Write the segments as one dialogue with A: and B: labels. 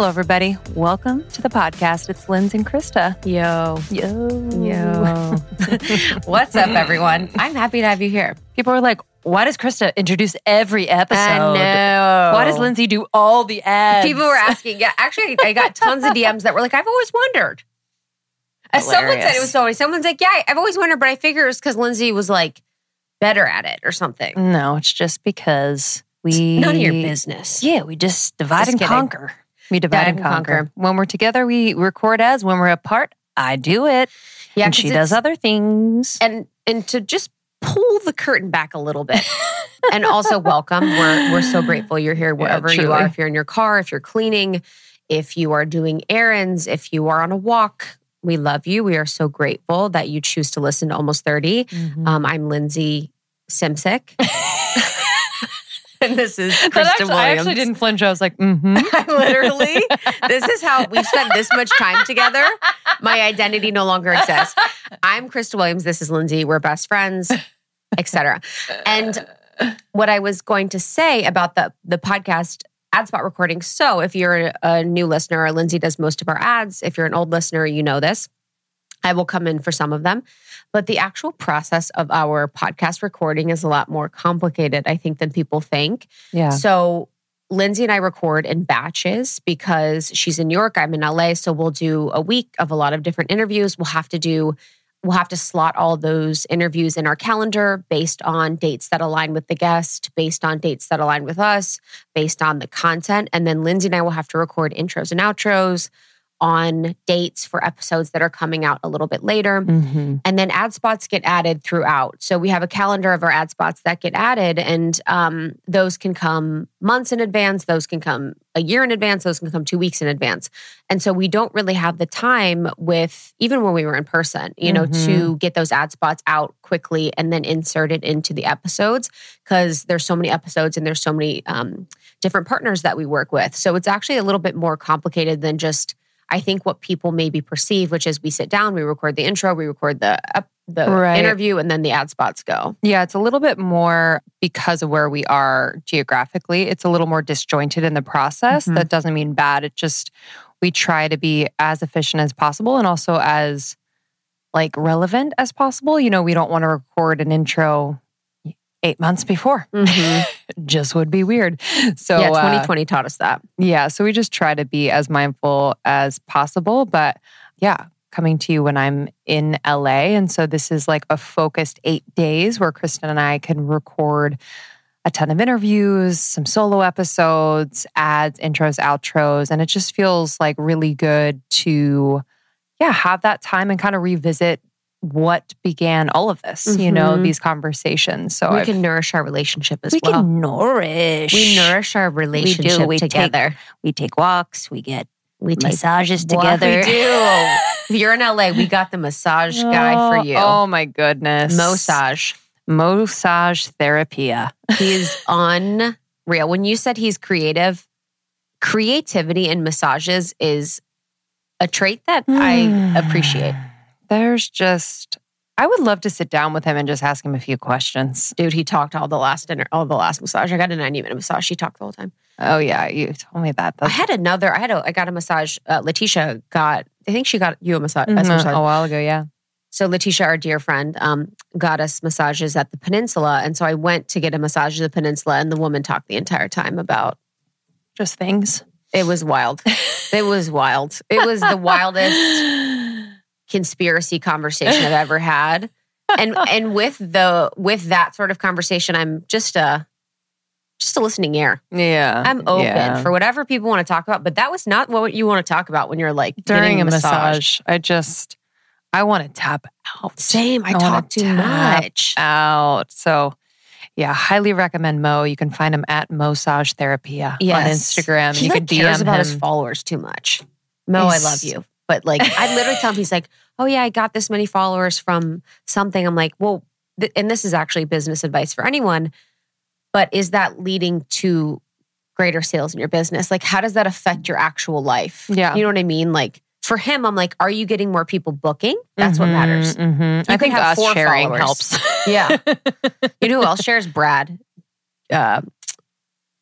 A: Hello, everybody. Welcome to the podcast. It's Linz and Krista.
B: Yo.
A: Yo.
B: Yo. What's up, everyone? I'm happy to have you here.
A: People are like, why does Krista introduce every episode?
B: I know.
A: Why does Lindsay do all the ads?
B: People were asking. Yeah, actually, I got tons of DMs that were like, I've always wondered. As someone said, it was funny. Someone's like, Yeah, I've always wondered, but I figure it's because Lindsay was like better at it or something.
A: No, it's just because we.
B: None of your business.
A: Yeah, we just divide
B: Just
A: and
B: kidding.
A: conquer. We divide and
B: and
A: conquer.
B: conquer.
A: When we're together, we record as. When we're apart, I do it.
B: Yeah,
A: and she does other things.
B: and and to just pull the curtain back a little bit and also welcome we're we're so grateful you're here wherever you are if you're in your car if you're cleaning if you are doing errands if you are on a walk we love you we are so grateful that you choose to listen to almost 30
A: Mhm.
B: um, i'm lindsay Simcik and this is krista
A: actually, I actually didn't flinch. I was like, mm-hmm.
B: Literally, this is how we've spent this much time together. My identity no longer exists. I'm Krista Williams. This is Lindsay. We're best friends, etc. And what I was going to say about the the podcast ad spot recording. So if you're a new listener, Lindsay does most of our ads. If you're an old listener, you know this. I will come in for some of them. But the actual process of our podcast recording is a lot more complicated, I think, than people think.
A: Yeah.
B: So Lindsay and I record in batches because she's in New York, I'm in LA. So we'll do a week of a lot of different interviews. We'll have to do, we'll have to slot all those interviews in our calendar based on dates that align with the guest, based on dates that align with us, based on the content. And then Lindsay and I will have to record intros and outros on dates for episodes that are coming out a little bit later.
A: Mm-hmm.
B: And then ad spots get added throughout. So we have a calendar of our ad spots that get added, and um, those can come months in advance, those can come a year in advance, those can come two weeks in advance. And so we don't really have the time with, even when we were in person, you know,
A: Mhm.
B: to get those ad spots out quickly and then insert it into the episodes because there's so many episodes and there's so many um, different partners that we work with. So it's actually a little bit more complicated than just I think what people maybe perceive, which is we sit down, we record the intro, we record the ep- the
A: Right.
B: interview, and then the ad spots go.
A: Yeah, it's a little bit more because of where we are geographically. It's a little more disjointed in the process.
B: Mhm.
A: That doesn't mean bad. It just we try to be as efficient as possible and also as like relevant as possible. You know, we don't want to record an intro eight months before.
B: Mhm.
A: Just would be weird. So
B: yeah,
A: uh,
B: 2020 taught us that.
A: yeah, so we just try to be as mindful as possible. But yeah, coming to you when I'm in LA. And so this is like a focused eight days where Krista and I can record a ton of interviews, some solo episodes, ads, intros, outros. And it just feels like really good to, yeah, have that time and kind of revisit what began all of this, you know,
B: Mhm.
A: these conversations. So
B: we
A: I've-
B: can nourish our relationship as
A: we
B: well.
A: We can nourish.
B: we nourish our relationship
A: We take-
B: together.
A: we take walks, we get
B: we take
A: massages together.
B: We do. if you're in LA, we got the massage guy for you.
A: Oh my goodness.
B: Massage.
A: Massage therapia.
B: He is unreal. When you said he's creative, creativity in massages is a trait that I appreciate.
A: There's just I would love to sit down with him and just ask him a few questions.
B: Dude, he talked all the last dinner, all the last massage. I got a 90 minute massage. He talked the whole time.
A: Oh yeah, you told me that.
B: I had another, I had a, I got a massage. Uh, Letitia got, I think she got you a massa- a
A: Mhm,
B: massage.
A: a while ago, yeah.
B: So Letitia, our dear friend, um, got us massages at the peninsula. And so I went to get a massage at the peninsula and the woman talked the entire time about,
A: Just things.
B: it was wild. it was wild. It was the wildest conspiracy conversation I've ever had. And and with the with that sort of conversation, I'm just a just a listening ear.
A: Yeah.
B: I'm open
A: yeah.
B: for whatever people want to talk about, but that was not what you want to talk about when you're like
A: during a massage. I just I want to tap out.
B: Same. I,
A: I
B: talk too much.
A: Out. So yeah, highly recommend Mo. You can find him at Massage Therapia on Instagram.
B: He
A: you
B: like
A: can
B: cares
A: DM
B: about
A: him.
B: his followers too much. Mo, I love you. But like, I literally tell him, he's like, oh yeah, I got this many followers from something. I'm like, well, th- and this is actually business advice for anyone, but is that leading to greater sales in your business? Like, how does that affect your actual life?
A: Yeah.
B: You know what I mean? Like, for him, I'm like, are you getting more people booking? That's what
A: Mhm,
B: matters.
A: mhm. I think
B: have
A: us
B: four
A: sharing
B: followers.
A: helps.
B: Yeah. You know who else shares? Brad. Uh,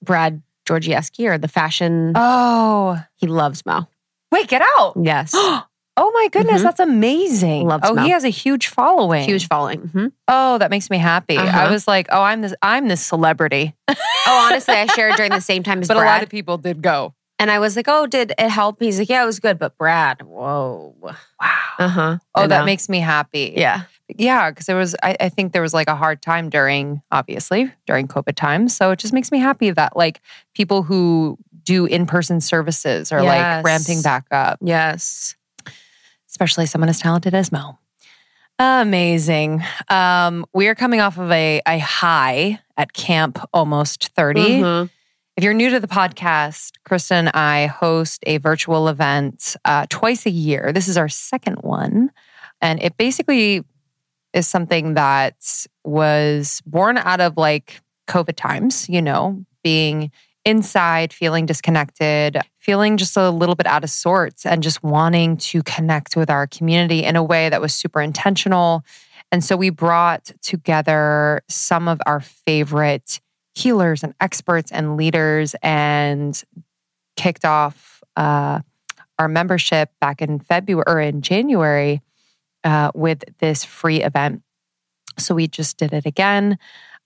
B: Brad Goreski or the fashion.
A: Oh,
B: he loves Mo.
A: Wait, get out.
B: Yes.
A: Oh my goodness,
B: Mhm.
A: that's amazing.
B: Loves
A: oh,
B: Mel.
A: he has a huge following.
B: Huge following. Mhm.
A: Oh, that makes me happy. I
B: Uh-huh.
A: was like, oh, I'm this I'm this celebrity.
B: Oh, honestly, I shared during the same time as
A: but a lot of people did go.
B: and I was like, oh, did it help? He's like, yeah, it was good. But Brad, whoa.
A: Wow.
B: Uh huh.
A: Oh, that makes me happy.
B: Yeah.
A: Yeah, because there was I, I think there was like a hard time during obviously during COVID times. So it just makes me happy that like people who do in-person services are
B: Yes.
A: like ramping back up.
B: Yes.
A: especially someone as talented as Mel. Amazing. Um, we are coming off of a, a high at Camp Almost 30.
B: Mhm.
A: If you're new to the podcast, Krista and I host a virtual event uh, twice a year. This is our second one. And it basically is something that was born out of like COVID times, you know, being inside, feeling disconnected, feeling just a little bit out of sorts, and just wanting to connect with our community in a way that was super intentional. And so we brought together some of our favorite healers and experts and leaders and kicked off uh, our membership back in February or in January uh, with this free event. So we just did it again.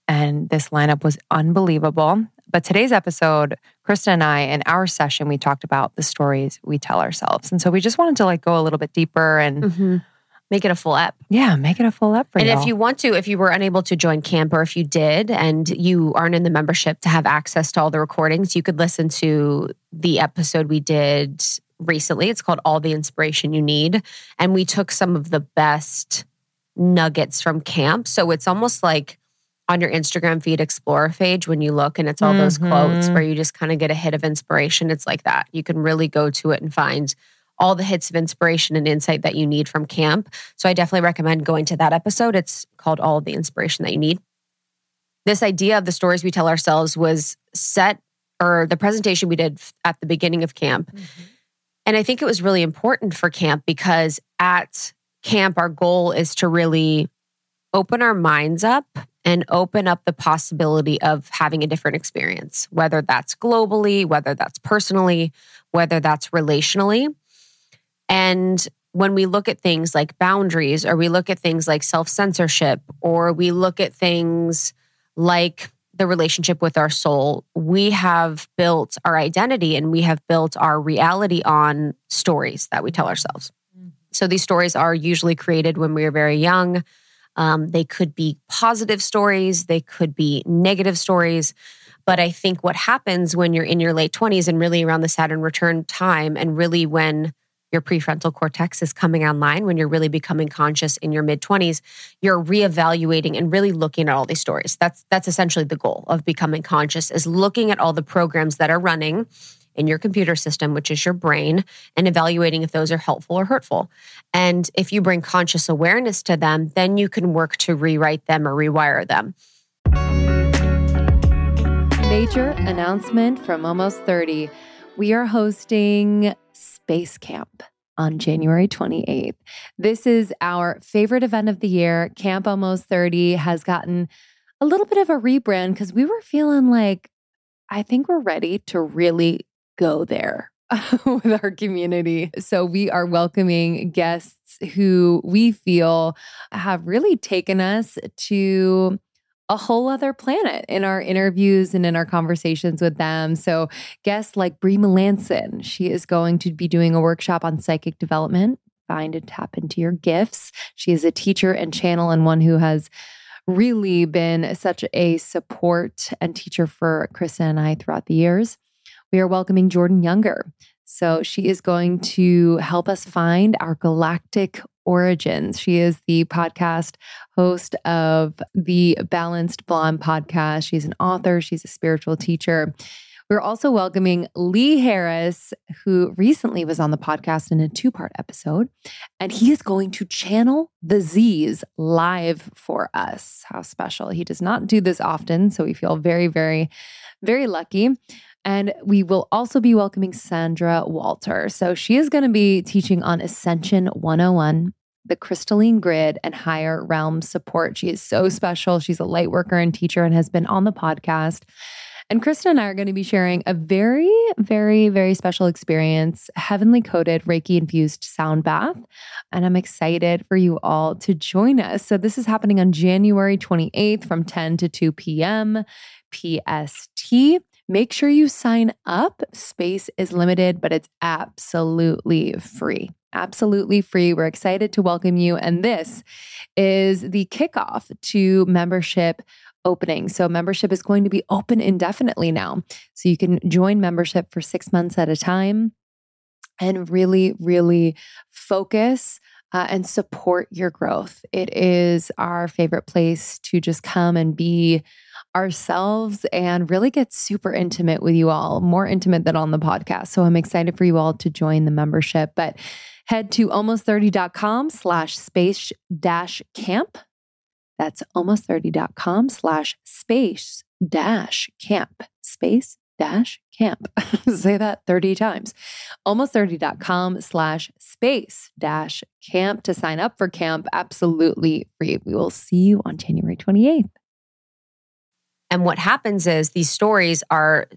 A: And this lineup was unbelievable. But today's episode, Krista and I, in our session, we talked about the stories we tell ourselves. And so we just wanted to like go a little bit deeper and
B: Mhm. Make it a full app.
A: yeah, make it a full up for you.
B: And
A: you.
B: if you want to, if you were unable to join camp or if you did and you aren't in the membership to have access to all the recordings, you could listen to the episode we did recently. It's called All the Inspiration You Need. And we took some of the best nuggets from camp. So it's almost like on your Instagram feed Explorer page when you look and it's all those quotes
A: Mhm.
B: where you just kind of get a hit of inspiration. It's like that. You can really go to it and find all the hits of inspiration and insight that you need from camp. So I definitely recommend going to that episode. It's called All of the Inspiration That You Need. This idea of the stories we tell ourselves was set, or the presentation we did at the beginning of camp. And I think it was really important for camp because at camp, our goal is to really open our minds up and open up the possibility of having a different experience, whether that's globally, whether that's personally, whether that's relationally. And when we look at things like boundaries, or we look at things like self censorship, or we look at things like the relationship with our soul, we have built our identity and we have built our reality on stories that we tell ourselves. Mm. So these stories are usually created when we are very young. Um, they could be positive stories, they could be negative stories. But I think what happens when you're in your late 20s and really around the Saturn return time, and really when your prefrontal cortex is coming online, when you're really becoming conscious in your mid 20s, you're reevaluating and really looking at all these stories. That's that's essentially the goal of becoming conscious is looking at all the programs that are running in your computer system, which is your brain, and evaluating if those are helpful or hurtful. And if you bring conscious awareness to them, then you can work to rewrite them or rewire them.
C: Major announcement from Almost 30. We are hosting Space Camp on January 28th. This is our favorite event of the year. Camp Almost 30 has gotten a little bit of a rebrand because we were feeling like, I think we're ready to really go there with our community. So we are welcoming guests who we feel have really taken us to a whole other planet in our interviews and in our conversations with them. So, guests like Brie Melanson, she is going to be doing a workshop on psychic development. Find and tap into your gifts. She is a teacher and channel, and one who has really been such a support and teacher for Krista and I throughout the years. We are welcoming Jordan Younger. So, she is going to help us find our galactic origins. She is the podcast host of the Balanced Blonde podcast. She's an author, she's a spiritual teacher. We're also welcoming Lee Harris, who recently was on the podcast in a two part episode, and he is going to channel the Z's live for us. How special. He does not do this often, so we feel very, very, very lucky. And we will also be welcoming Sandra Walter. So she is going to be teaching on Ascension 101, the crystalline grid, and higher realm support. She is so special. She's a light worker and teacher and has been on the podcast. And Krista and I are going to be sharing a very, very, very special experience heavenly coated Reiki infused sound bath. And I'm excited for you all to join us. So, this is happening on January 28th from 10 to 2 p.m. PST. Make sure you sign up. Space is limited, but it's absolutely free. Absolutely free. We're excited to welcome you. And this is the kickoff to membership opening. So, membership is going to be open indefinitely now. So, you can join membership for six months at a time and really, really focus. Uh, and support your growth. It is our favorite place to just come and be ourselves and really get super intimate with you all, more intimate than on the podcast. So I'm excited for you all to join the membership. But head to almost30.com slash space dash camp. That's almost30.com slash space dash camp. Space dash camp. Say that 30 times. Almost30.com slash space dash camp to sign up for camp. Absolutely free. We will see you on January 28th.
B: And what happens is these stories are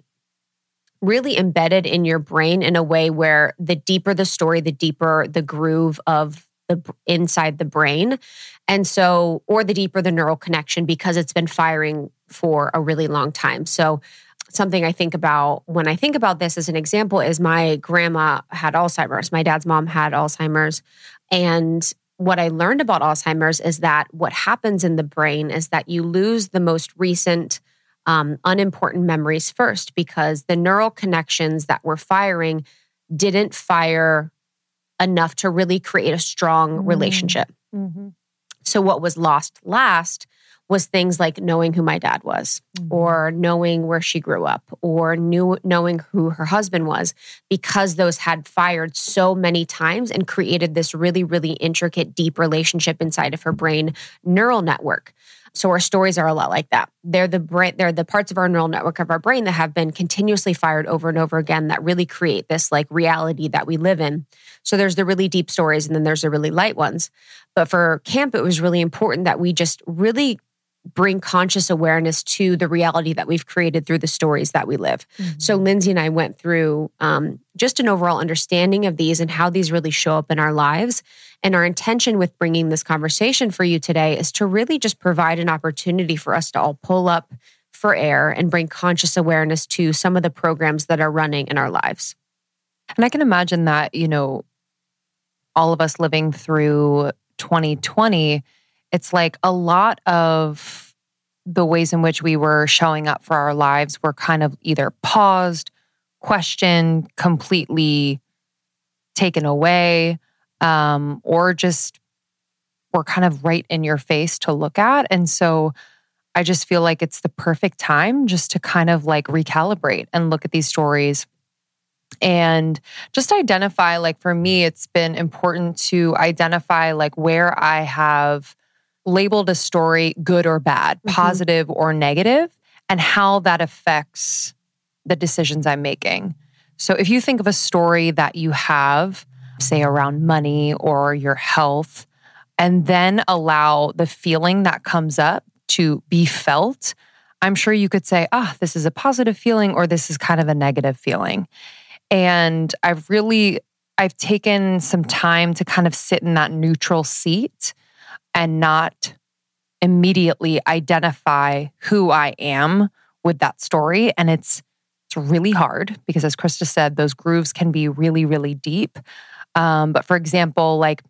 B: really embedded in your brain in a way where the deeper the story, the deeper the groove of the inside the brain. And so, or the deeper the neural connection because it's been firing for a really long time. So, something I think about when I think about this as an example is my grandma had Alzheimer's. My dad's mom had Alzheimer's. And what I learned about Alzheimer's is that what happens in the brain is that you lose the most recent um, unimportant memories first because the neural connections that were firing didn't fire enough to really create a strong mm-hmm. relationship. Mm-hmm. So, what was lost last was things like knowing who my dad was mm-hmm. or knowing where she grew up or knew knowing who her husband was because those had fired so many times and created this really really intricate deep relationship inside of her brain neural network so our stories are a lot like that. They're the brain, they're the parts of our neural network of our brain that have been continuously fired over and over again that really create this like reality that we live in. So there's the really deep stories and then there's the really light ones. But for camp, it was really important that we just really bring conscious awareness to the reality that we've created through the stories that we live. Mm-hmm. So, Lindsay and I went through um, just an overall understanding of these and how these really show up in our lives. And our intention with bringing this conversation for you today is to really just provide an opportunity for us to all pull up for air and bring conscious awareness to some of the programs that are running in our lives.
A: And I can imagine that, you know, all of us living through 2020 it's like a lot of the ways in which we were showing up for our lives were kind of either paused, questioned, completely taken away, um, or just were kind of right in your face to look at. And so I just feel like it's the perfect time just to kind of like recalibrate and look at these stories and just identify like for me it's been important to identify like where i have labeled a story good or bad, mm-hmm. positive or negative, and how that affects the decisions I'm making. So if you think of a story that you have, say around money or your health, and then allow the feeling that comes up to be felt, I'm sure you could say, ah, oh, this is a positive feeling or this is kind of a negative feeling. And I've really I've taken some time to kind of sit in that neutral seat and not immediately identify who I am with that story. And it's it's really hard because as Krista said, those grooves can be really, really deep. Um, but for example, like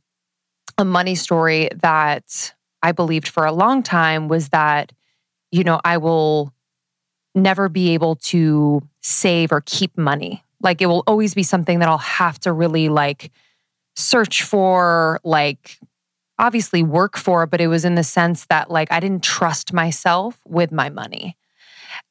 A: a money story that I believed for a long time was that, you know, I will never be able to save or keep money. Like it will always be something that I'll have to really like search for, like obviously work for, but it was in the sense that like I didn't trust myself with my money.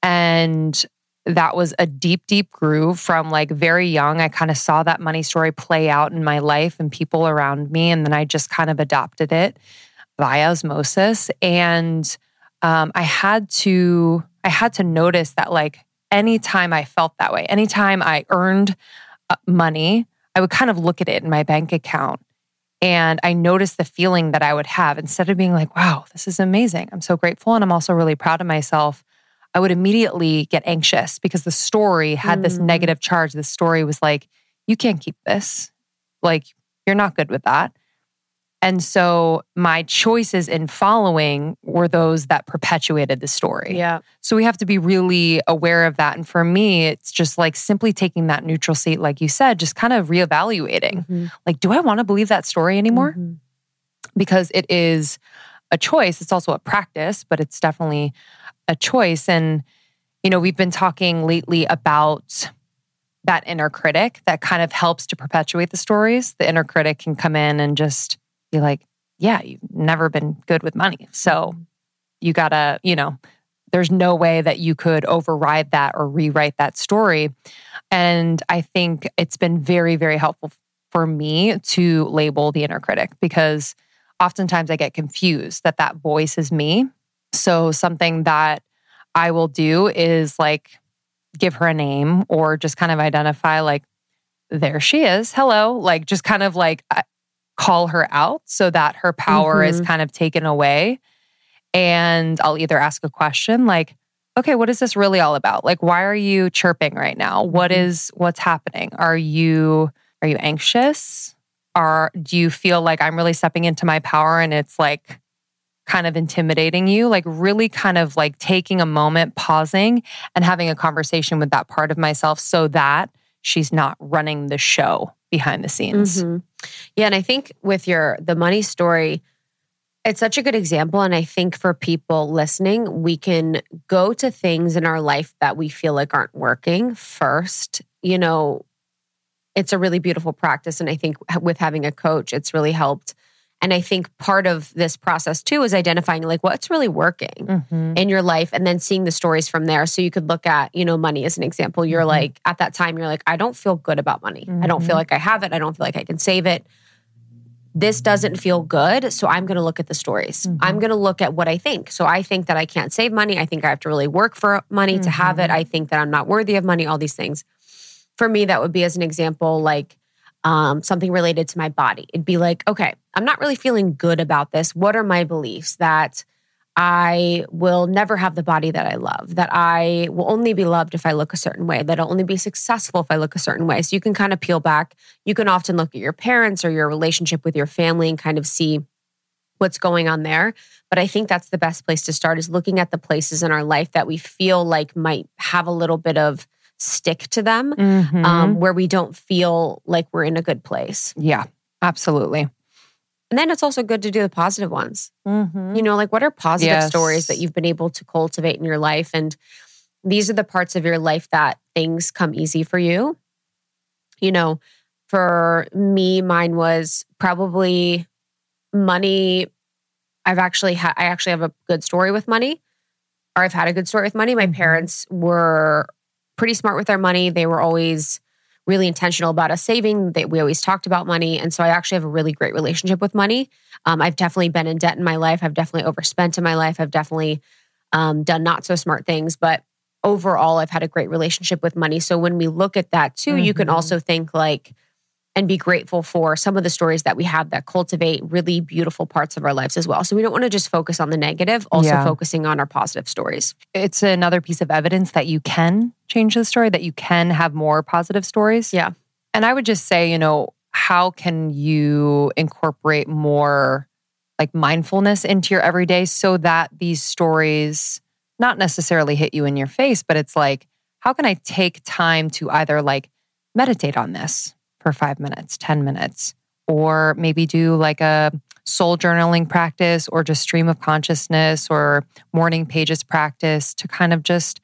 A: And that was a deep, deep groove from like very young. I kind of saw that money story play out in my life and people around me. And then I just kind of adopted it via osmosis. And um, I had to, I had to notice that like anytime I felt that way, anytime I earned uh, money, I would kind of look at it in my bank account and I noticed the feeling that I would have instead of being like, wow, this is amazing. I'm so grateful. And I'm also really proud of myself. I would immediately get anxious because the story had this
B: Mm.
A: negative charge. The story was like, you can't keep this. Like, you're not good with that. And so my choices in following were those that perpetuated the story.
B: Yeah.
A: So we have to be really aware of that. And for me, it's just like simply taking that neutral seat, like you said, just kind of reevaluating.
B: Mhm.
A: Like, do I want to believe that story anymore?
B: Mhm.
A: because it is a choice. It's also a practice, but it's definitely a choice. And, you know, we've been talking lately about that inner critic that kind of helps to perpetuate the stories. The inner critic can come in and just be like, yeah, you've never been good with money. So you gotta, you know, there's no way that you could override that or rewrite that story. And I think it's been very, very helpful for me to label the inner critic because oftentimes I get confused that that voice is me. So something that I will do is like give her a name or just kind of identify like there she is. Hello, like just kind of like call her out so that her power is kind of taken away. And I'll either ask a question like okay, what is this really all about? Like why are you chirping right now? What
B: Mhm.
A: is what's happening? Are you are you anxious? Are do you feel like I'm really stepping into my power and it's like kind of intimidating you? Like really kind of like taking a moment, pausing and having a conversation with that part of myself so that she's not running the show behind the scenes.
B: Mhm. Yeah, and I think with your the money story, it's such a good example. And I think for people listening, we can go to things in our life that we feel like aren't working first. You know, it's a really beautiful practice. And I think with having a coach, it's really helped. And I think part of this process too is identifying like what's really working
A: Mhm.
B: in your life and then seeing the stories from there. So you could look at, you know, money as an example. You're
A: Mhm.
B: like, at that time, you're like, I don't feel good about money. I don't feel
A: Mhm.
B: like I have it. I don't feel like I can save it. This doesn't feel good. So I'm going to look at the stories.
A: Mhm.
B: I'm going to look at what I think. So I think that I can't save money. I think I have to really work for money to have it.
A: Mhm.
B: I think that I'm not worthy of money, all these things. For me, that would be as an example, like, um, something related to my body. It'd be like, okay, I'm not really feeling good about this. What are my beliefs that I will never have the body that I love, that I will only be loved if I look a certain way, that I'll only be successful if I look a certain way. So you can kind of peel back. You can often look at your parents or your relationship with your family and kind of see what's going on there. But I think that's the best place to start is looking at the places in our life that we feel like might have a little bit of stick to them
A: Mhm.
B: um, where we don't feel like we're in a good place.
A: yeah, absolutely.
B: And then it's also good to do the positive ones.
A: Mhm.
B: You know, like what are positive
A: Yes.
B: stories that you've been able to cultivate in your life? And these are the parts of your life that things come easy for you. You know, for me, mine was probably money. I've actually had, I actually have a good story with money, or I've had a good story with money. My
A: Mhm.
B: parents were pretty smart with our money. They were always really intentional about us saving. They, we always talked about money. And so I actually have a really great relationship with money. Um, I've definitely been in debt in my life. I've definitely overspent in my life. I've definitely um, done not so smart things. But overall, I've had a great relationship with money. So when we look at that too, you can
A: Mhm.
B: also think like, and be grateful for some of the stories that we have that cultivate really beautiful parts of our lives as well. So we don't want to just focus on the negative, also
A: Yeah.
B: focusing on our positive stories.
A: it's another piece of evidence that you can change the story, that you can have more positive stories.
B: Yeah.
A: And I would just say, you know, how can you incorporate more like mindfulness into your everyday so that these stories not necessarily hit you in your face, but it's like, how can I take time to either like meditate on this for five minutes, 10 minutes, or maybe do like a soul journaling practice or just stream of consciousness or morning pages practice to kind of just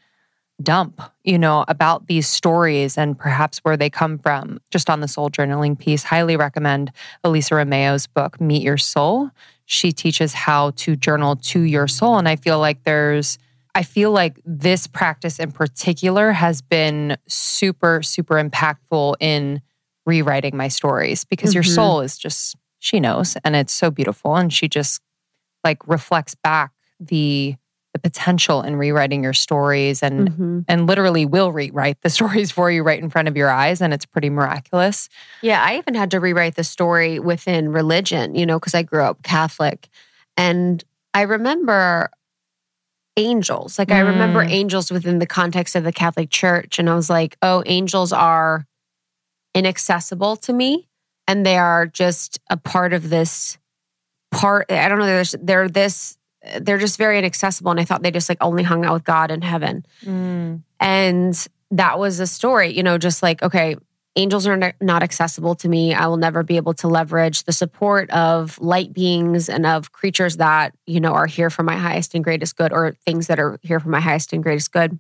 A: dump, you know, about these stories and perhaps where they come from. Just on the soul journaling piece, highly recommend Elisa Romeo's book, Meet Your Soul. She teaches how to journal to your soul. And I feel like there's, I feel like this practice in particular has been super, super impactful in rewriting my stories because your
B: Mhm.
A: soul is just, she knows, and it's so beautiful. And she just like reflects back the, the potential in rewriting your stories and
B: Mhm.
A: and literally will rewrite the stories for you right in front of your eyes and it's pretty miraculous
B: Yeah, I even had to rewrite the story within religion, you know, because I grew up Catholic. And I remember angels. Like I remember
D: Mm.
B: angels within the context of the Catholic Church. And I was like, oh, angels are inaccessible to me. And they are just a part of this part. I don't know, they're, they're this, they're just very inaccessible. And I thought they just like only hung out with God in heaven.
D: Mm.
B: And that was a story, you know, just like, okay, angels are not accessible to me. I will never be able to leverage the support of light beings and of creatures that, you know, are here for my highest and greatest good or things that are here for my highest and greatest good.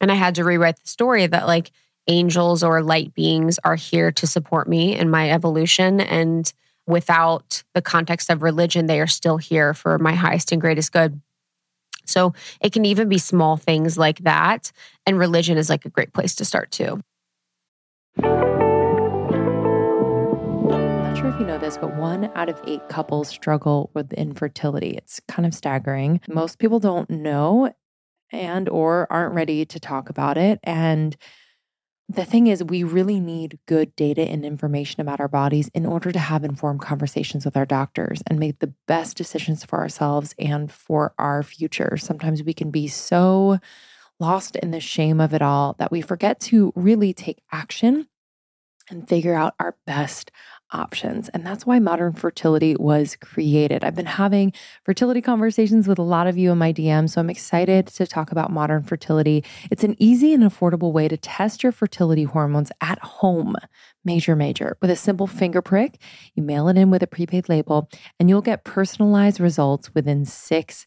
B: And I had to rewrite the story that like angels or light beings are here to support me in my evolution. And without the context of religion, they are still here for my highest and greatest good. So it can even be small things like that. And religion is like a great place to start too.
A: Not sure if you know this, but one out of eight couples struggle with infertility. It's kind of staggering. Most people don't know and or aren't ready to talk about it. And the thing is, we really need good data and information about our bodies in order to have informed conversations with our doctors and make the best decisions for ourselves and for our future. Sometimes we can be so lost in the shame of it all that we forget to really take action and figure out our best options. And that's why modern fertility was created. I've been having fertility conversations with a lot of you in my DMs, so I'm excited to talk about modern fertility. It's an easy and affordable way to test your fertility hormones at home. Major, major. With a simple finger prick, you mail it in with a prepaid label, and you'll get personalized results within six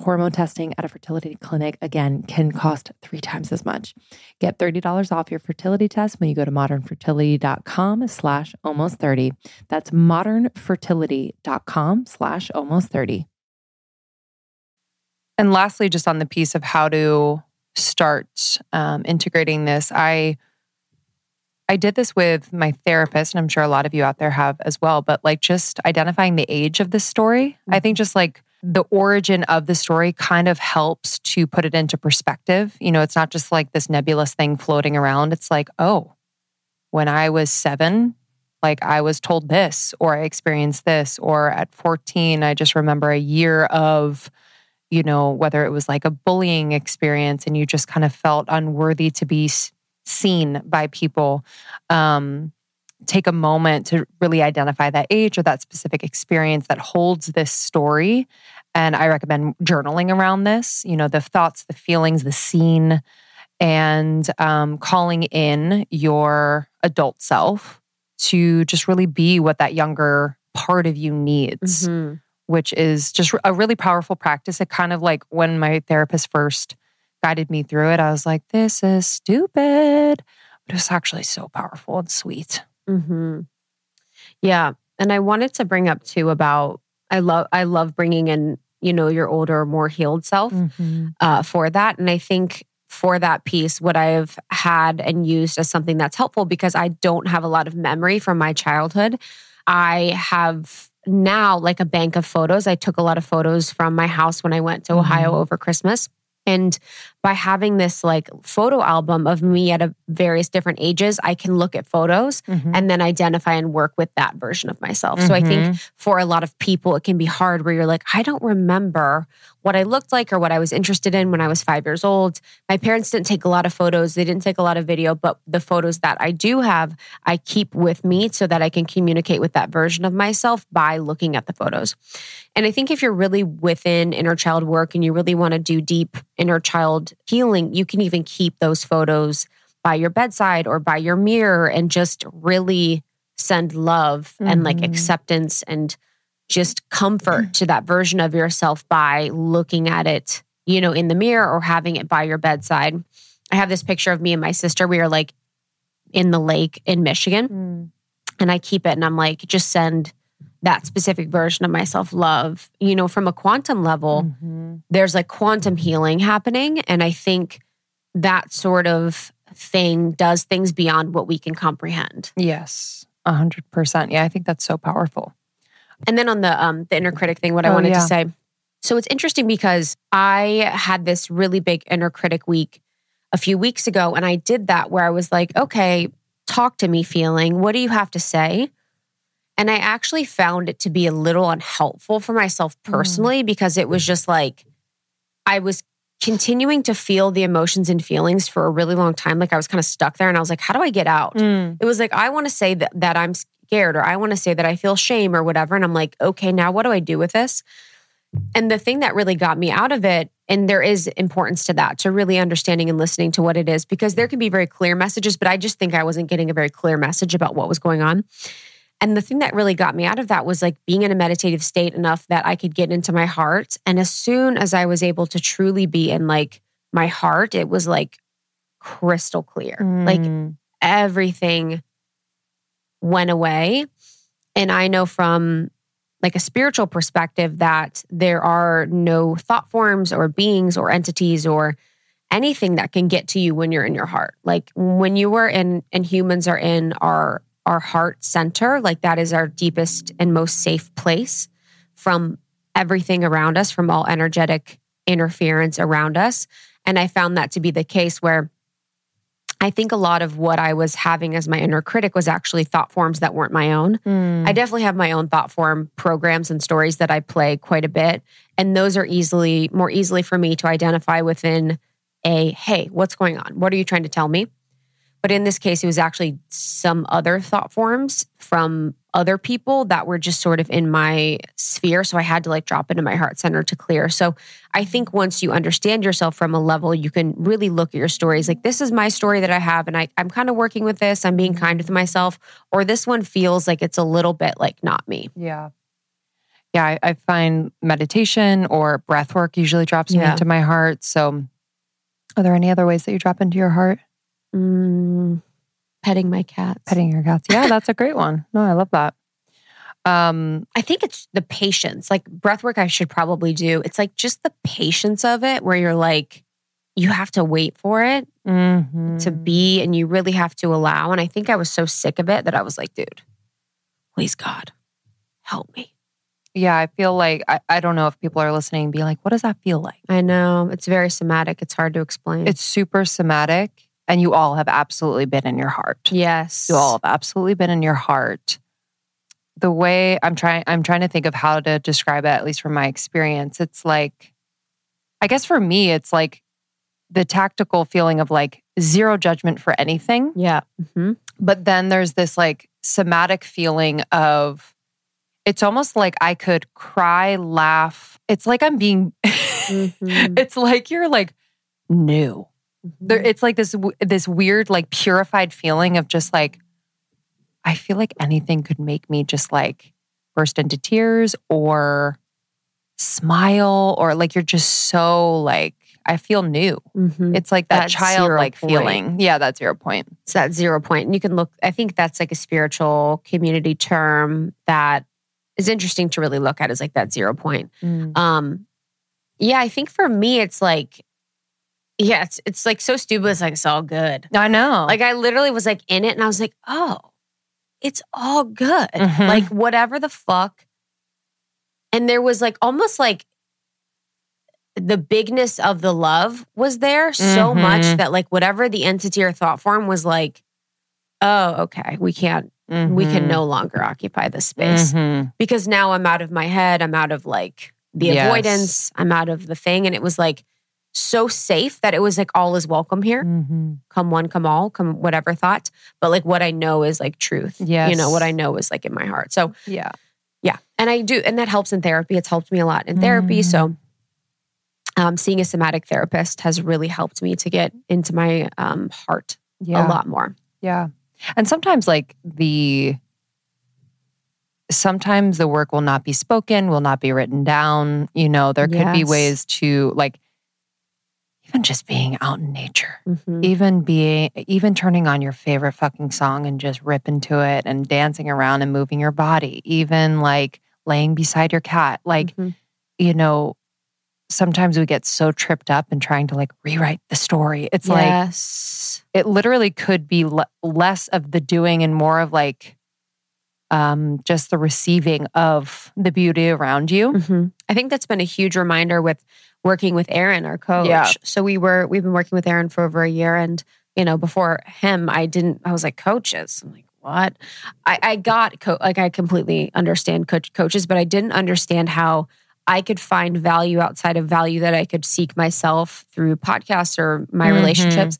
A: Hormone testing at a fertility clinic, again, can cost three times as much. Get $30 off your fertility test when you go to modernfertility.com slash almost 30. That's modernfertility.com slash almost 30.
D: And lastly, just on the piece of how to start um, integrating this, I I did this with my therapist, and I'm sure a lot of you out there have as well. But like just identifying the age of this story, I think just like the origin of the story kind of helps to put it into perspective. You know, it's not just like this nebulous thing floating around. It's like, oh, when I was seven, like I was told this, or I experienced this, or at 14, I just remember a year of, you know, whether it was like a bullying experience and you just kind of felt unworthy to be seen by people. Um, take a moment to really identify that age or that specific experience that holds this story. And I recommend journaling around this, you know, the thoughts, the feelings, the scene, and um, calling in your adult self to just really be what that younger part of you needs,
B: Mhm.
D: which is just a really powerful practice. It kind of like when my therapist first guided me through it, I was like, this is stupid. But it was actually so powerful and sweet.
B: Hmm Yeah, and I wanted to bring up too about I love I love bringing in you know your older, more healed self uh, for that, and I think for that piece, what I've had and used as something that's helpful because I don't have a lot of memory from my childhood. I have now like a bank of photos. I took a lot of photos from my house when I went to Ohio
D: Mhm.
B: over Christmas. And by having this like photo album of me at a various different ages, I can look at photos
A: Mhm.
B: and then identify and work with that version of myself. So I think for a lot of people, it can be hard where you're like, I don't remember what I looked like or what I was interested in when I was five years old. My parents didn't take a lot of photos, they didn't take a lot of video, but the photos that I do have, I keep with me so that I can communicate with that version of myself by looking at the photos. And I think if you're really within inner child work and you really want to do deep inner child healing, you can even keep those photos by your bedside or by your mirror and just really send love and like
A: Mhm.
B: acceptance and just comfort to that version of yourself by looking at it, you know, in the mirror or having it by your bedside. I have this picture of me and my sister. We are like in the lake in Michigan
A: Mm.
B: and I keep it and I'm like, just send that specific version of myself love. You know, from a quantum level,
A: Mhm.
B: there's like quantum healing happening. And I think that sort of thing does things beyond what we can comprehend.
A: Yes, a hundred percent. Yeah, I think that's so powerful.
B: And then on the um the inner critic thing, what I
A: Oh,
B: wanted
A: yeah.
B: to say. So it's interesting because I had this really big inner critic week a few weeks ago, and I did that where I was like, okay, talk to me feeling. What do you have to say? And I actually found it to be a little unhelpful for myself
A: Mm.
B: personally because it was just like I was continuing to feel the emotions and feelings for a really long time. Like I was kind of stuck there and I was like, how do I get out?
A: Mm.
B: It was like, I want to say that, that I'm scared or I want to say that I feel shame or whatever. And I'm like, okay, now what do I do with this? And the thing that really got me out of it, and there is importance to that, to really understanding and listening to what it is, because there can be very clear messages, but I just think I wasn't getting a very clear message about what was going on. And the thing that really got me out of that was like being in a meditative state enough that I could get into my heart. And as soon as I was able to truly be in like my heart, it was like crystal clear. Like
A: Mm.
B: everything went away. And I know from like a spiritual perspective that there are no thought forms or beings or entities or anything that can get to you when you're in your heart. Like when you are in and humans are in our our heart center, like that is our deepest and most safe place from everything around us, from all energetic interference around us. And I found that to be the case where I think a lot of what I was having as my inner critic was actually thought forms that weren't my own.
A: Mm.
B: I definitely have my own thought form programs and stories that I play quite a bit. And those are easily, more easily for me to identify within a, hey, what's going on? What are you trying to tell me? But in this case, it was actually some other thought forms from other people that were just sort of in my sphere. So I had to like drop into my heart center to clear. So I think once you understand yourself from a level, you can really look at your stories like, this is my story that I have, and I, I'm kind of working with this. I'm being mm-hmm. kind with myself. Or this one feels like it's a little bit like not me.
A: Yeah. Yeah, I, I find meditation or breath work usually drops me
B: Yeah.
A: into my heart. So, are there any other ways that you drop into your heart?
B: Mm, petting my cats.
A: Petting your cats. Yeah, that's a great one. No, I love that. Um,
B: I think it's the patience. Like breath work, I should probably do. It's like just the patience of it where you're like, you have to wait for it
A: mhm.
B: to be and you really have to allow. And I think I was so sick of it that I was like, dude, please God, help me.
A: Yeah, I feel like I, I don't know if people are listening and be like, what does that feel like?
B: I know it's very somatic. It's hard to explain.
A: It's super somatic, and you all have absolutely been in your heart.
B: yes.
A: You all have absolutely been in your heart. The way I'm trying, I'm trying to think of how to describe it, at least from my experience. It's like, I guess for me, it's like the tactical feeling of like zero judgment for anything.
B: Yeah. hmm
A: But then there's this like somatic feeling of, it's almost like I could cry, laugh. It's like I'm being,
B: Mhm.
A: it's like you're like new. There, it's like this this weird like purified feeling of just like I feel like anything could make me just like burst into tears or smile or like you're just so like I feel new.
B: Mhm.
A: It's like that,
B: That
A: childlike feeling. Yeah, that's zero point.
B: It's that zero point. And you can look, I think that's like a spiritual community term that is interesting to really look at is like that zero point. Um, yeah, I think for me, it's like, yeah, it's it's like so stupid. It's like it's all good.
A: I know.
B: Like I literally was like in it, and I was like, oh, it's all good.
A: Mhm.
B: Like whatever the fuck. And there was like almost like the bigness of the love was there so
A: Mhm.
B: much that like whatever the entity or thought form was like, oh, okay, we can't, we can
A: Mhm.
B: no longer occupy this space
A: Mhm.
B: because now I'm out of my head. I'm out of like the
A: Yes.
B: avoidance. I'm out of the thing. And it was like so safe that it was like all is welcome here.
A: Mhm.
B: Come one, come all, come whatever thought. But like what I know is like truth. Yeah. You know, what I know is like in my heart. So
A: Yeah.
B: yeah. And I do, and that helps in therapy. It's helped me a lot in therapy. So um, seeing a somatic therapist has really helped me to get into my um, heart
A: Yeah.
B: a lot more.
A: Yeah. And sometimes, like, the sometimes the work will not be spoken, will not be written down. You know, there could be ways to, like, even just being out in nature,
B: Mhm.
A: even being, even turning on your favorite fucking song and just ripping to it and dancing around and moving your body, even like laying beside your cat. Like,
B: Mhm.
A: you know, sometimes we get so tripped up in trying to like rewrite the story. It's like, it literally could be le- less of the doing and more of like um just the receiving of the beauty around you
B: Mhm. I think that's been a huge reminder with working with Aaron, our coach.
A: Yeah.
B: So we were we've been working with Aaron for over a year, and you know before him, I didn't. I was like coaches. I'm like what? I, I got co- like I completely understand coach, coaches, but I didn't understand how I could find value outside of value that I could seek myself through podcasts or my
A: Mhm.
B: relationships,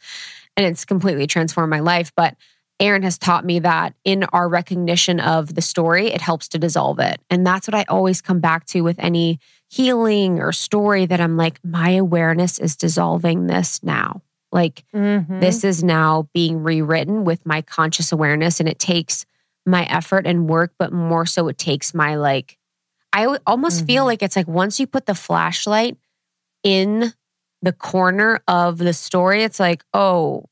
B: and it's completely transformed my life. But Aaron has taught me that in our recognition of the story, it helps to dissolve it. And that's what I always come back to with any healing or story that I'm like, my awareness is dissolving this now. Like,
A: Mm-hmm.
B: this is now being rewritten with my conscious awareness. And it takes my effort and work, but more so, it takes my like, I almost feel
A: Mhm.
B: like it's like once you put the flashlight in the corner of the story, it's like, oh,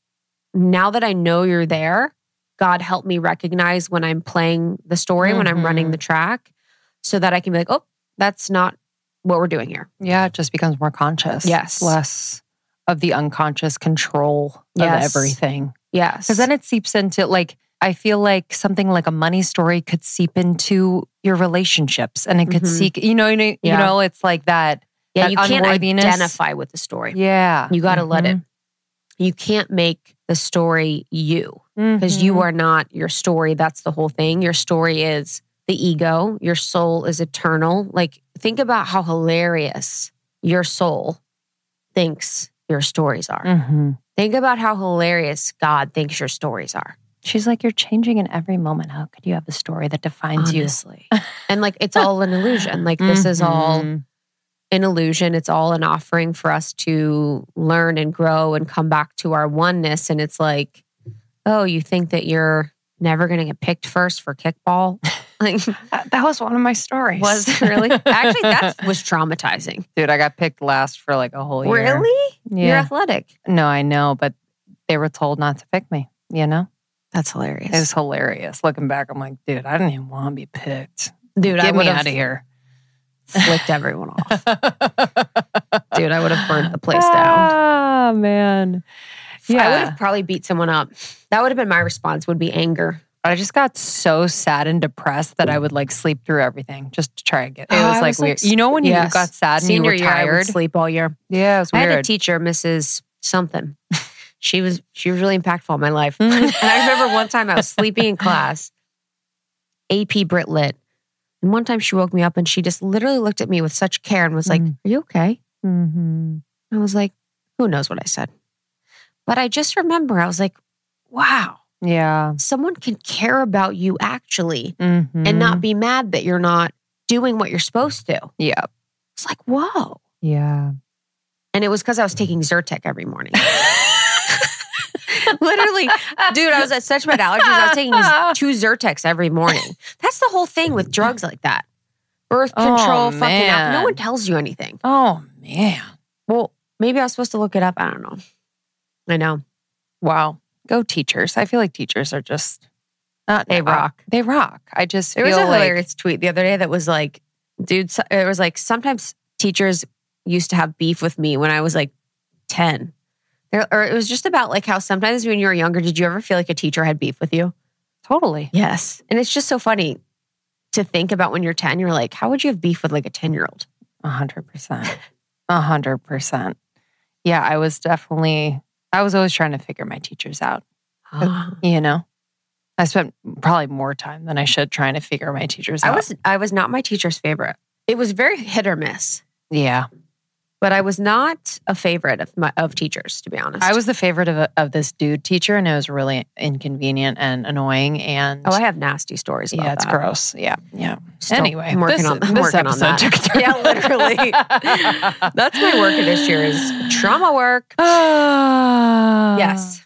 B: now that I know you're there, God help me recognize when I'm playing the story, when I'm running
A: Mhm.
B: the track, so that I can be like, oh, that's not what we're doing here.
A: yeah it just becomes more conscious
B: Yes.
A: Less of the unconscious control
B: Yes.
A: of everything
B: Yes.
A: because then it seeps into like i feel like something like a money story could seep into your relationships and it could
B: Mhm.
A: seek you know you know,
B: Yeah.
A: you know it's like that
B: yeah,
A: that
B: you can't identify with the story.
A: yeah
B: You got to let it.
A: Mhm.
B: You can't make the story you because you
A: Mhm.
B: are not your story. That's the whole thing. Your story is the ego. Your soul is eternal. Like, think about how hilarious your soul thinks your stories are.
A: Mhm.
B: Think about how hilarious God thinks your stories are.
A: she's like you're changing in every moment how could you have a story that defines you
B: and like, it's all an illusion. Like, this is all an illusion. It's all an offering for us to learn and grow and come back to our oneness. And it's like, oh, you think that you're never going to get picked first for kickball? Like,
A: That, that was one of my stories.
B: was it really? Actually, that was traumatizing.
A: dude. I got picked last for like a whole year.
B: Really? You're athletic.
A: No, I know, but they were told not to pick me. You know,
B: That's hilarious.
A: it was hilarious. Looking back, I'm like, dude, I didn't even want to be picked.
B: Dude, I
A: Get
B: would
A: me out of here.
B: flicked everyone off. Dude, I would have burned the place down.
A: Ah, man. Yeah.
B: I would have probably beat someone up. That would have been my response, would be anger.
A: I just got so sad and depressed that I would like sleep through everything just to try and get. It
B: Oh,
A: was like
B: was, like,
A: weird. you know when you got sad and
B: Senior
A: you were
B: year, I would
A: tired?
B: sleep all year.
A: Yeah, it was
B: I had a teacher, Mrs. Something. She was she was really impactful in my life.
A: Mm.
B: and I remember one time I was sleeping in class, AP Brit Lit. And one time she woke me up and she just literally looked at me with such care and was like,
A: Mm.
B: Are you okay?
A: hmm
B: I was like, Who knows what I said? But I just remember I was like, Wow,
A: Yeah.
B: someone can care about you actually
A: Mhm.
B: and not be mad that you're not doing what you're supposed to.
A: Yeah.
B: It's like, whoa.
A: Yeah.
B: And it was because I was taking Zyrtec every morning. Literally, dude, I was at such bad allergies. I was taking two Zyrtecs every morning. That's the whole thing with drugs like that. Birth
A: Oh,
B: control, fucking out. No one tells you anything.
A: Oh man.
B: Well, maybe I was supposed to look it up. I don't know. I know.
A: Wow. Go teachers. I feel like teachers are just not
B: They rock.
A: They rock. I just
B: There was a
A: like
B: hilarious tweet the other day that was like, dude, it was like sometimes teachers used to have beef with me when I was like 10. There, or it was just about like how sometimes when you were younger, did you ever feel like a teacher had beef with you?
A: totally.
B: Yes. And it's just so funny to think about when you're 10, you're like, how would you have beef with like a 10 year old?
A: A hundred percent.
E: A hundred percent. Yeah, I was definitely, I was always trying to figure my teachers out, ah. you know? I spent probably more time than I should trying to figure my teachers
B: I
E: out.
B: was I was not my teacher's favorite. It was very hit or miss,
E: yeah.
B: But I was not a favorite of my, of teachers, to be honest.
E: I was the favorite of, a, of this dude teacher, and it was really inconvenient and annoying. And
B: Oh, I have nasty stories about
E: yeah, it's
B: that.
E: gross. Yeah, yeah.
B: Still
E: anyway,
B: I'm working
E: this,
B: on, I'm
E: this
B: working on
E: episode
B: that.
E: a turn.
B: Yeah, literally. That's my work this year is trauma work. Yes.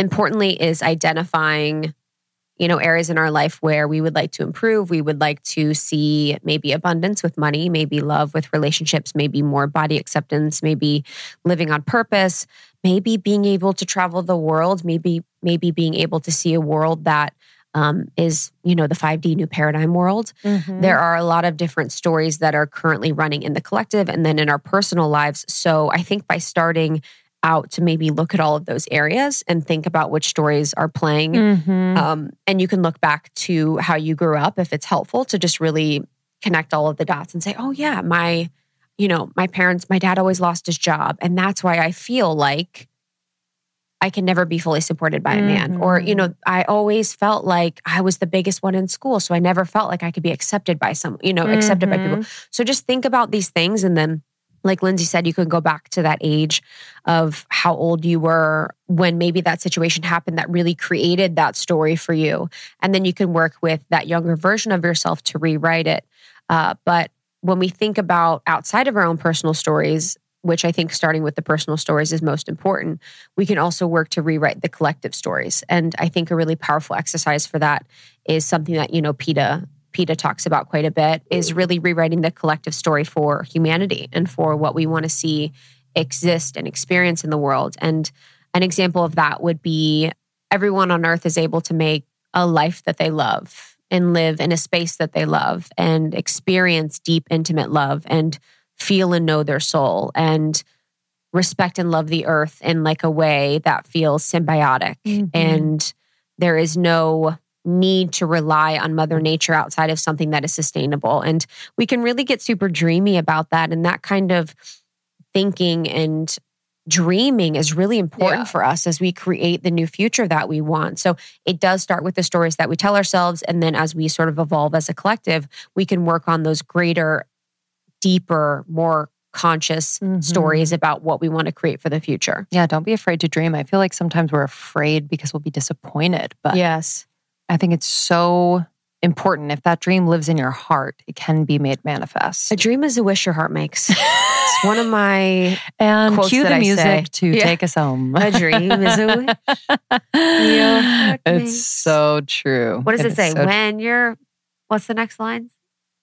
B: importantly is identifying you know areas in our life where we would like to improve. We would like to see maybe abundance with money maybe love with relationships maybe more body acceptance maybe living on purpose maybe being able to travel the world maybe maybe being able to see a world that um, is you know the 5d new paradigm world. There are a lot of different stories that are currently running in the collective and then in our personal lives. So i think by starting out to maybe look at all of those areas and think about which stories are playing.
E: Mhm.
B: Um, and you can look back to how you grew up if it's helpful to just really connect all of the dots and say, oh, yeah, my, you know, my parents, my dad always lost his job. And that's why I feel like I can never be fully supported by a man. Or, you know, I always felt like I was the biggest one in school. So I never felt like I could be accepted by some, you know, accepted by people. So just think about these things and then like Lindsey said, you can go back to that age of how old you were when maybe that situation happened that really created that story for you. And then you can work with that younger version of yourself to rewrite it. Uh, but when we think about outside of our own personal stories, which I think starting with the personal stories is most important, we can also work to rewrite the collective stories. And I think a really powerful exercise for that is something that, you know, Peta Peta talks about quite a bit is really rewriting the collective story for humanity and for what we want to see exist and experience in the world. And an example of that would be everyone on earth is able to make a life that they love and live in a space that they love and experience deep, intimate love and feel and know their soul and respect and love the earth in like a way that feels symbiotic
A: Mhm.
B: and there is no need to rely on mother nature outside of something that is sustainable and we can really get super dreamy about that and that kind of thinking and dreaming is really important
A: Yeah.
B: for us as we create the new future that we want so it does start with the stories that we tell ourselves and then as we sort of evolve as a collective we can work on those greater deeper more conscious
A: Mhm.
B: stories about what we want to create for the future
A: Yeah, don't be afraid to dream. I feel like sometimes we're afraid because we'll be disappointed, but
B: yes
A: I think it's so important. If that dream lives in your heart, it can be made manifest.
B: a dream is a wish your heart makes it's one of my
A: And
B: quotes
A: cue the music
B: say.
A: to
B: Yeah.
A: take us home.
B: A dream is a wish. your heart
A: it's
B: makes.
A: so true.
B: what does it say
A: so
B: when you're what's the next line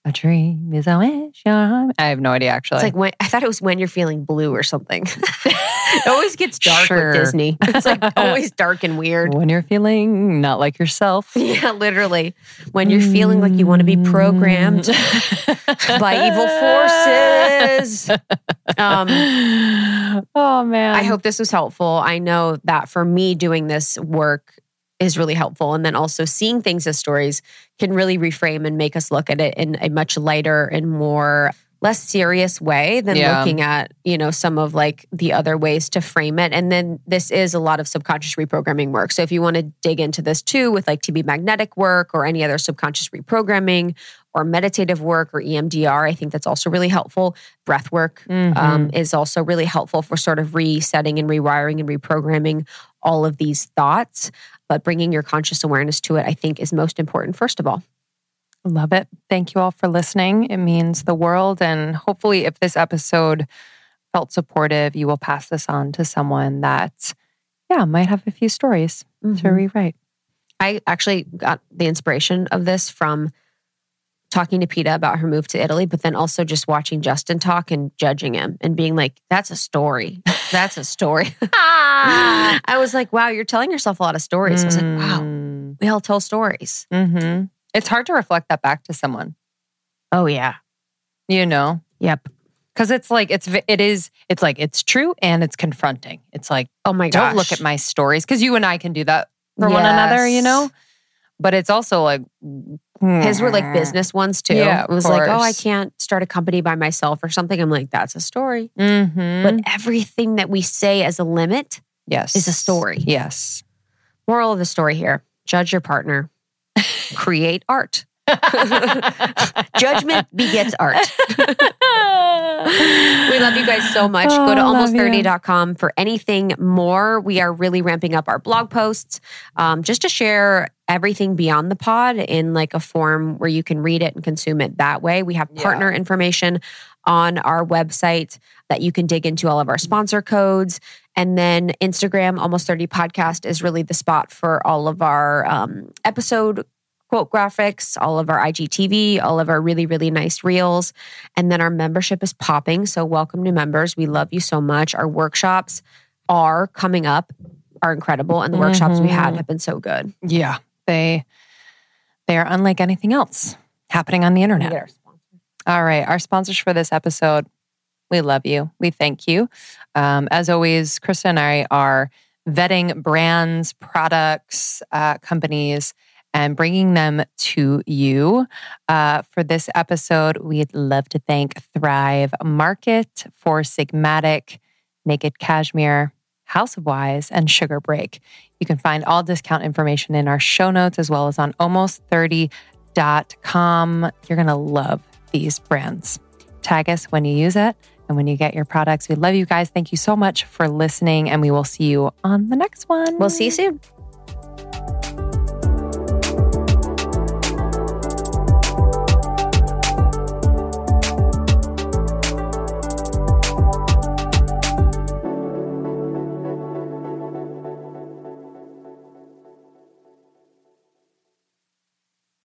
A: A dream is a wish. I have no idea actually.
B: it's like when i thought it was when you're feeling blue or something it always gets dark
A: Sure.
B: with disney it's like always dark and weird
A: when you're feeling not like yourself.
B: yeah literally when you're feeling like you want to be programmed by evil forces um
A: oh man.
B: I hope this was helpful. I know that for me, doing this work is really helpful. And then also seeing things as stories can really reframe and make us look at it in a much lighter and more less serious way than
A: Yeah.
B: looking at, you know, some of like the other ways to frame it. And then this is a lot of subconscious reprogramming work. So if you want to dig into this too with like TB magnetic work or any other subconscious reprogramming or meditative work or EMDR, I think that's also really helpful. Breath work
A: Mhm.
B: um, is also really helpful for sort of resetting and rewiring and reprogramming all of these thoughts. But bringing your conscious awareness to it, I think, is most important, first of all.
A: Love it. Thank you all for listening. It means the world. And hopefully, if this episode felt supportive, you will pass this on to someone that, yeah, might have a few stories to
B: Mhm.
A: rewrite.
B: I actually got the inspiration of this from talking to Peta about her move to Italy, but then also just watching Justin talk and judging him and being like, that's a story. That's a story. I was like, wow, you're telling yourself a lot of stories. I was like, wow, we all tell stories.
A: hmm It's hard to reflect that back to someone,
B: Oh, yeah.
A: you know?
B: Yep.
A: Because it's like, it's, it is, it's like, it's true and it's confronting. It's like,
B: Oh, my gosh.
A: don't look at my stories because you and I can do that for one another, you know? But it's also like,
B: His were like business ones too.
A: Yeah,
B: it was like, oh, I can't start a company by myself or something. I'm like, that's a story.
A: Mm-hmm.
B: But everything that we say as a limit,
A: yes,
B: is a story.
A: Yes.
B: moral of the story here judge your partner, create art. Judgment begets art. we love you guys so much. Go to
A: Oh, love
B: almost30.com for anything more. We are really ramping up our blog posts um, just to share everything beyond the pod in like a form where you can read it and consume it that way. We have
A: Yeah.
B: partner information on our website that you can dig into all of our sponsor codes. And then Instagram, Almost 30 Podcast, is really the spot for all of our um, episode quote graphics, all of our IGTV, all of our really, really nice reels. And then our membership is popping. So, welcome new members. We love you so much. Our workshops are coming up, are incredible. And the workshops we had
A: Mhm.
B: have been so good.
A: Yeah. They they are unlike anything else happening on the internet. All right. Our sponsors for this episode, we love you. We thank you. Um, as always, Krista and I are vetting brands, products, uh, companies, and bringing them to you. Uh, for this episode, we'd love to thank Thrive Market Four Sigmatic, Naked Cashmere, House of Wise, and Sugar Break. You can find all discount information in our show notes as well as on almost30.com. You're going to love these brands. Tag us when you use it and when you get your products. We love you guys. Thank you so much for listening, and we will see you on the next one.
B: We'll see you soon.